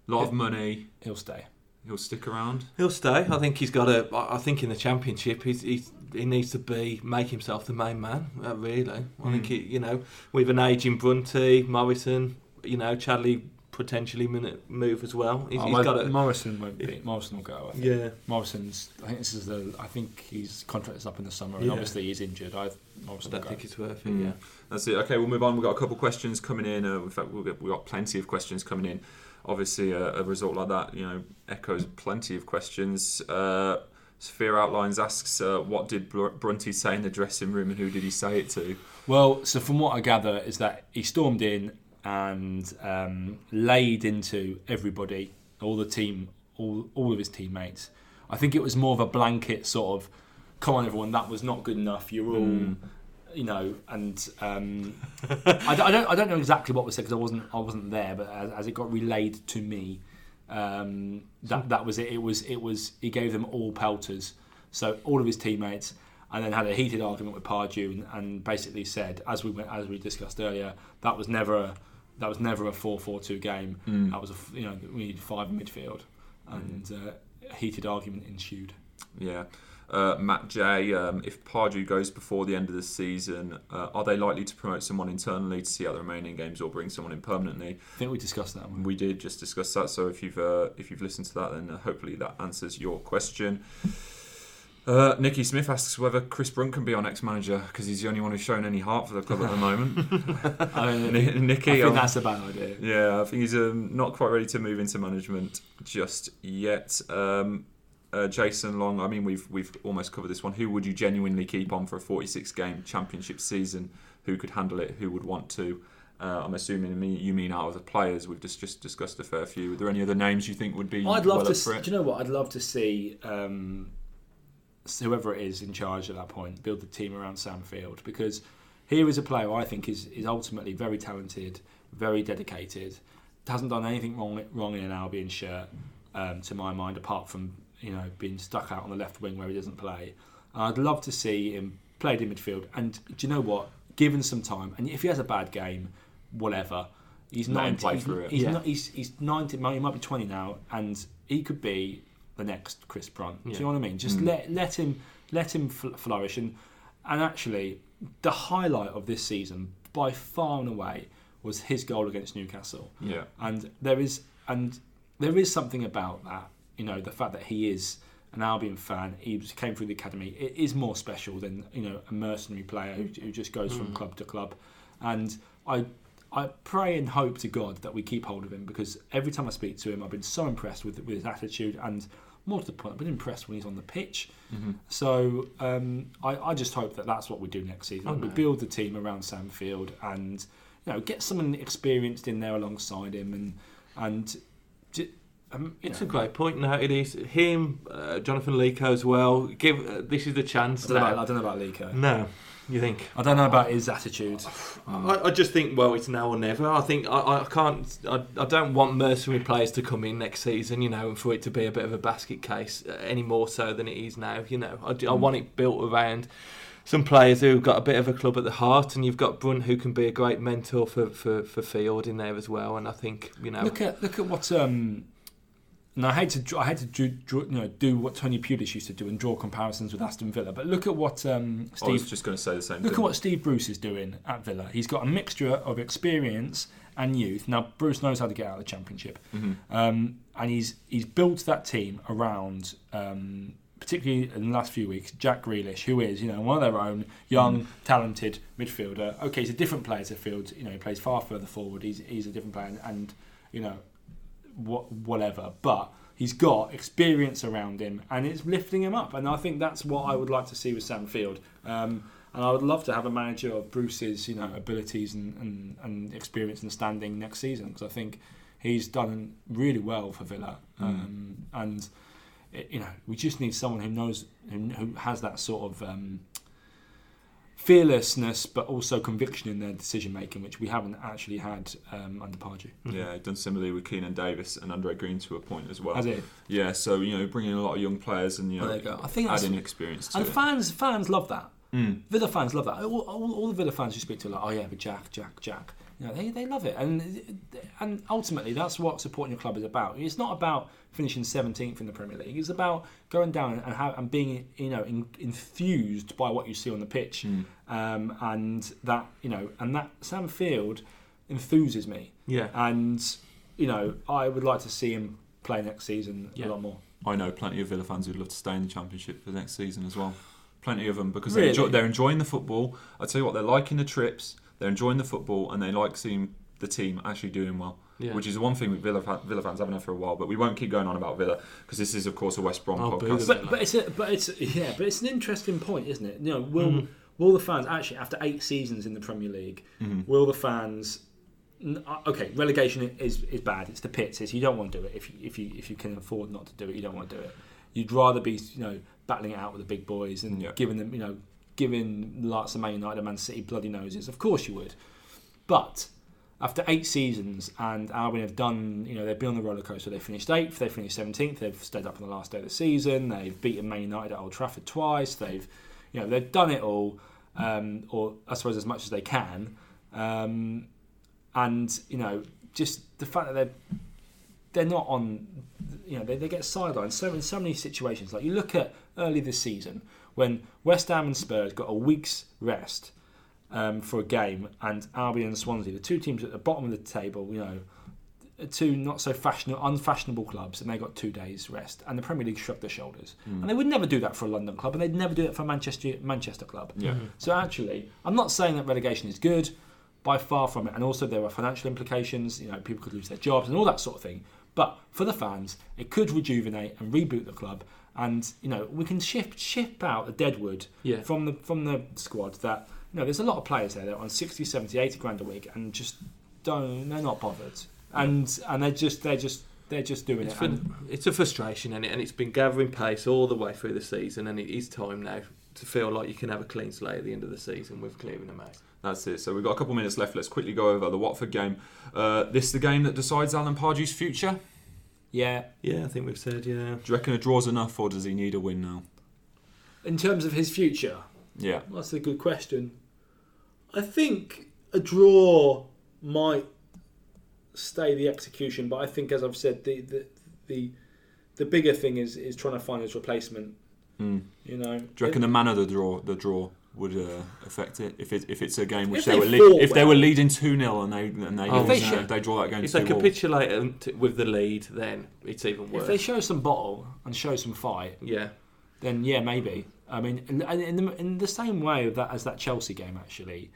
A lot of money. he'll stay. He'll stick around. He'll stay. I think he's got a. I think in the championship, he's, he's he needs to be make himself the main man. Uh, really, I think Mm. he, you know with an aging Brunty, Morrison, you know Chadli potentially min- move as well. He's, Oh, he's well, got a. Morrison won't be. Morrison will go. I think. Yeah, Morrison's. I think this is the. I think his contract is up in the summer, and Yeah. obviously he's injured. I I Morrison will don't think it's worth it. Mm. Yeah. That's it. Okay, we'll move on. We've got a couple of questions coming in. Uh, in fact, we've got, we've got plenty of questions coming in. Obviously, a, a result like that, you know, echoes plenty of questions. Uh, Sphere Outlines asks, uh, what did Br- Brunty say in the dressing room and who did he say it to? Well, so from what I gather is that he stormed in and um, laid into everybody, all the team, all all of his teammates. I think it was more of a blanket sort of, "Come on, everyone, that was not good enough. You're all." Mm. You know, and um, I, don't- I don't, I don't know exactly what was said because I wasn't, I wasn't there. But as, as it got relayed to me, um, that that was it. It was, it was. He gave them all pelters, so all of his teammates, and then had a heated argument with Pardew, and, and basically said, as we went, as we discussed earlier, that was never a, that was never a four-four-two game. Mm. That was a, you know, we need five in midfield, and uh, a heated argument ensued. Yeah. Uh, Matt J, um, if Pardew goes before the end of the season, uh, are they likely to promote someone internally to see out the remaining games or bring someone in permanently? I think we discussed that one. We did just discuss that, so if you've uh, if you've listened to that, then uh, hopefully that answers your question. Uh, Nicky Smith asks whether Chris Brunt can be our next manager because he's the only one who's shown any heart for the club at the moment. I, don't Ni- I think um, that's a bad idea. yeah, I think he's um, not quite ready to move into management just yet. Um, uh, Jason Long, I mean, we've we've almost covered this one. Who would you genuinely keep on for a 46 game championship season? Who could handle it? Who would want to? Uh, I'm assuming you mean out of the players. We've just just discussed a fair few. Are there any other names you think would be? I'd love well to. up s- for Do you know what? I'd love to see um, s- whoever it is in charge at that point build the team around Sam Field because here is a player I think is is ultimately very talented, very dedicated, hasn't done anything wrong wrong in an Albion shirt um, to my mind, apart from you know being stuck out on the left wing where he doesn't play. And I'd love to see him played in midfield. And do you know what? Given some time, and if he has a bad game, whatever. He's Let him 19, play he's, he's, Yeah. not, he's, he's 19, he might be 20 now, and he could be the next Chris Brunt. Do you know what I mean? Just Mm. let let him let him fl- flourish. And and actually, the highlight of this season, by far and away, was his goal against Newcastle. Yeah, And there is and there is something about that. You know, the fact that he is an Albion fan, he came through the academy. It is more special than you know a mercenary player who, who just goes from Mm. club to club. And I I pray and hope to God that we keep hold of him because every time I speak to him, I've been so impressed with with his attitude and. More to the point, I've been impressed when he's on the pitch. hmm So um, I, I just hope that that's what we do next season. Oh, we no. build the team around Sam Field and you know get someone experienced in there alongside him and and um, It's know, a great point. Now it is him, uh, Jonathan Leko as well. Give uh, this is the I chance. don't, about, I don't know about Leko. No, you think? I don't know about his attitude. I, I just think well, it's now or never. I think I, I can't. I, I don't want mercenary players to come in next season, you know, and for it to be a bit of a basket case uh, any more so than it is now. You know, I, do- I Mm. want it built around some players who've got a bit of a club at the heart, and you've got Brunt who can be a great mentor for, for, for Field in there as well. And I think you know, Look at look at what um, and I hate to I hate to draw, draw, you know do what Tony Pulis used to do and draw comparisons with Aston Villa. But look at what um, I was Steve just going to say the same look thing. at what Steve Bruce is doing at Villa. He's got a mixture of experience and youth. Now Bruce knows how to get out of the Championship, Mhm. um, and he's he's built that team around. Um, Particularly in the last few weeks, Jack Grealish, who is you know one of their own young, talented midfielder. Okay, he's a different player to Field. You know, he plays far further forward. He's he's a different player, and, and you know, what whatever. But he's got experience around him, and it's lifting him up. And I think that's what I would like to see with Sam Field. Um, and I would love to have a manager of Bruce's, you know, abilities and, and, and experience and standing next season because I think he's done really well for Villa. Um, and it, you know, we just need someone who knows who, who has that sort of um, fearlessness, but also conviction in their decision making, which we haven't actually had um, under Pardew. Yeah, done similarly with Keinan Davis and Andre Green to a point as well. Has it? Yeah, so you know, bringing a lot of young players and you Well, know, there you go. I think adding experience to and it. fans fans love that. Mm. Villa fans love that. All, all, all the Villa fans you speak to are like, oh yeah, but Jack, Jack, Jack. You know, they, they love it, and and ultimately that's what supporting your club is about. It's not about finishing 17th in the Premier League. It's about going down and have, and being you know in, enthused by what you see on the pitch, Mm. um, and that you know and that Sam Field enthuses me, Yeah. and you know I would like to see him play next season Yeah. a lot more. I know plenty of Villa fans who'd love to stay in the Championship for the next season as well. Plenty of them because Really? they enjoy, they're enjoying the football. I tell you what, they're liking the trips, they're enjoying the football, and they like seeing the team actually doing well. Yeah. Which is one thing with Villa, Villa fans haven't had for a while. But we won't keep going on about Villa because this is, of course, a West Brom Oh, boo podcast. But but it's a, but it's yeah, but it's an interesting point, isn't it? You know, will Mhm. will the fans actually after eight seasons in the Premier League, Mhm. will the fans? uh, Okay, relegation is is bad. It's the pits. It's, you don't want to do it if you, if you if you can afford not to do it. You don't want to do it. You'd rather be you know battling it out with the big boys and Yeah. giving them you know giving likes of Man United and Man City bloody noses. Of course you would, but after eight seasons and Albion have done, you know, they've been on the roller coaster. They finished eighth, they finished seventeenth. They've stayed up on the last day of the season. They've beaten Man United at Old Trafford twice. They've, you know, they've done it all, um, or I suppose as much as they can. Um, and you know, just the fact that they're they're not on, you know, they, they get sidelined so in so many situations. Like you look at early this season when West Ham and Spurs got a week's rest um, for a game, and Albion and Swansea, the two teams at the bottom of the table, you know, two not so fashionable, unfashionable clubs, and they got two days rest. And the Premier League shrugged their shoulders, and they would never do that for a London club, and they'd never do it for a Manchester Manchester club. Yeah. So actually, I'm not saying that relegation is good, by far from it, and also there are financial implications. You know, people could lose their jobs and all that sort of thing. But for the fans, it could rejuvenate and reboot the club, and you know we can shift ship out the deadwood Yeah. from the from the squad. That you know, there's a lot of players there that are on 60, 70, 80 grand a week, and just don't they're not bothered, and and they're just they're just they're just doing It's, it. been, And, it's a frustration, and it, and it's been gathering pace all the way through the season, and it is time now to feel like you can have a clean slate at the end of the season with clearing them out. That's it. So we've got a couple minutes left. Let's quickly go over the Watford game. Uh, this is the game that decides Alan Pardew's future. Yeah, Yeah, I think we've said yeah. Do you reckon a draw's enough, or does he need a win now? in terms of his future, Yeah. That's a good question. I think a draw might stay the execution, but I think, as I've said, the the the, the bigger thing is is trying to find his replacement. Mm. You know, Do you reckon the manner of the draw, the draw would uh, affect it if it if it's a game which If they, they were fought if they were leading two 0 and they and they, Oh, lose, they uh, should- they draw that game If they capitulate and t- with the lead, then it's even worse. if they show some bottle and show some fight, yeah, then yeah, maybe. I mean, in, in, the, in the same way that as that Chelsea game, actually,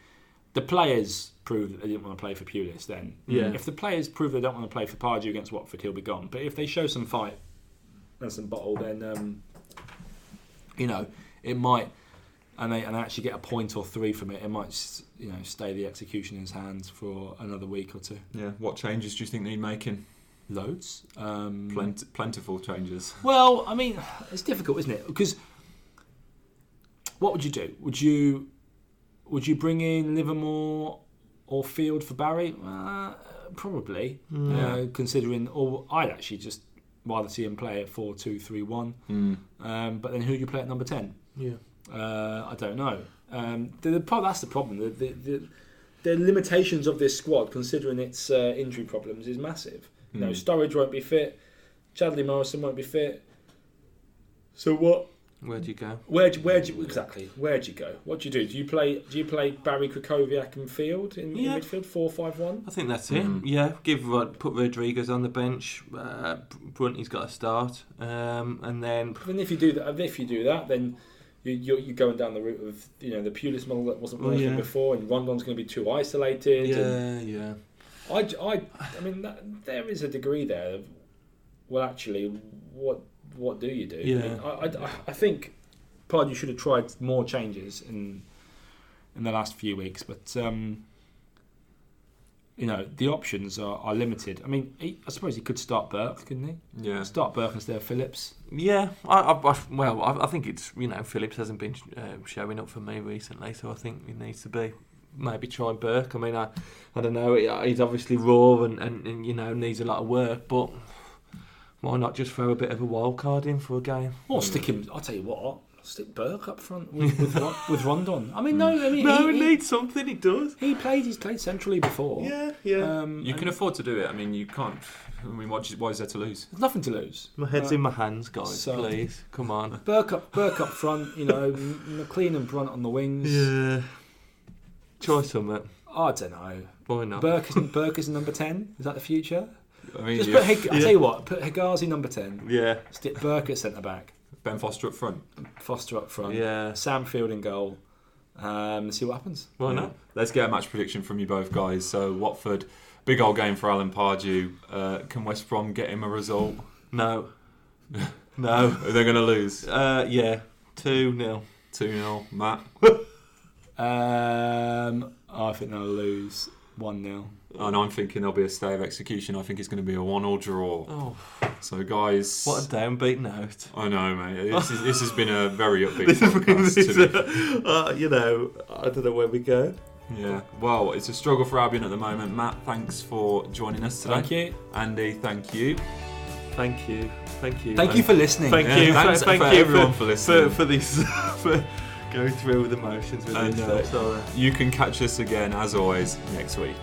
the players proved that they didn't want to play for Pulis. Then, Yeah. if the players prove they don't want to play for Pardew against Watford, he'll be gone. But if they show some fight and some bottle, then um, you know it might, and they and they actually get a point or three from it. It might s- you know stay the execution in his hands for another week or two. Yeah. What changes do you think they need making? Loads. Um, Plent- plentiful changes. Well, I mean, it's difficult, isn't it? Because what would you do? Would you would you bring in Livermore or Field for Barry? Uh, probably. Yeah. Uh, considering, or I'd actually just rather see him play at four two three one. Mm. Um, but then who do you play at number ten? yeah. Uh, I don't know. Um, the, the, that's the problem. The, the, the, the limitations of this squad, considering its uh, injury problems, is massive. You know, Mm. Sturridge won't be fit. Chadli Morrison won't be fit. So what? Where do you go? Where do, where do you, exactly? Where do you go? What do you do? Do you play? Do you play Barry Krychowiak in field in, Yeah. in midfield four five one? I think that's it. Mm. Yeah, give Rod, put Rodriguez on the bench. Uh, Brunty's got to start, um, and then And if you do that, if you do that, then you, you're, you're going down the route of you know the Pulis model that wasn't Well, working yeah. before, and Rondon's going to be too isolated. yeah, yeah. I, I, I mean, that, there is a degree there. Of, well, actually, what what do you do? I, Yeah. mean, I, I, I think Pardew should have tried more changes in in the last few weeks, but um, you know the options are, are limited. I mean, he, I suppose he could start Burke, couldn't he? Yeah. Start Burke instead of Phillips. Yeah, I, I, I well, I, I think it's you know Phillips hasn't been uh, showing up for me recently, so I think he needs to be maybe try Burke. I mean, I, I don't know. He's obviously raw and, and, and you know needs a lot of work, but why not just throw a bit of a wild card in for a game? Or stick him. I'll tell you what. Stick Burke up front with with, Ron- with Rondon. I mean, no, I mean no, he, he he, needs something. He does. he played. He's played centrally before. Yeah, yeah. Um, You can afford to do it. I mean, you can't. I mean, what, why is there to lose? there's nothing to lose. my head's Uh, in my hands, guys. so- please, come on. Burke up, Burke up front. You know, McLean and Brunt on the wings. Yeah. Try something. I don't know. Why not? Burke is Burke is number ten. Is that the future? I mean, Just yeah, put. Hig- I tell you what. Put Hegazi number ten. Yeah. Stick Burke at centre back. Ben Foster up front. Foster up front. Yeah. Sam Field in goal. Um, see what happens. Why Yeah. not? Let's get a match prediction from you both guys. So Watford, big old game for Alan Pardew. Uh, can West Brom get him a result? No. no. They're going to lose. Uh, yeah. Two 0 2 0. Matt. Um, I think they'll lose one 0 And I'm thinking there'll be a stay of execution. I think it's going to be a one all draw. Oh, So, guys. what a downbeat note. I know, mate. This, is, this has been a very upbeat This has been- podcast. this, to be- uh, you know, I don't know where we go. Yeah. Well, it's a struggle for Albion at the moment. Matt, thanks for joining us today. Thank you. Andy, thank you. Thank you. Thank you. Thank you for listening. Thank Yeah, you. thanks thank for you everyone for, for listening. for, for this. for going through the motions with And, uh, You can catch us again, as always, next week.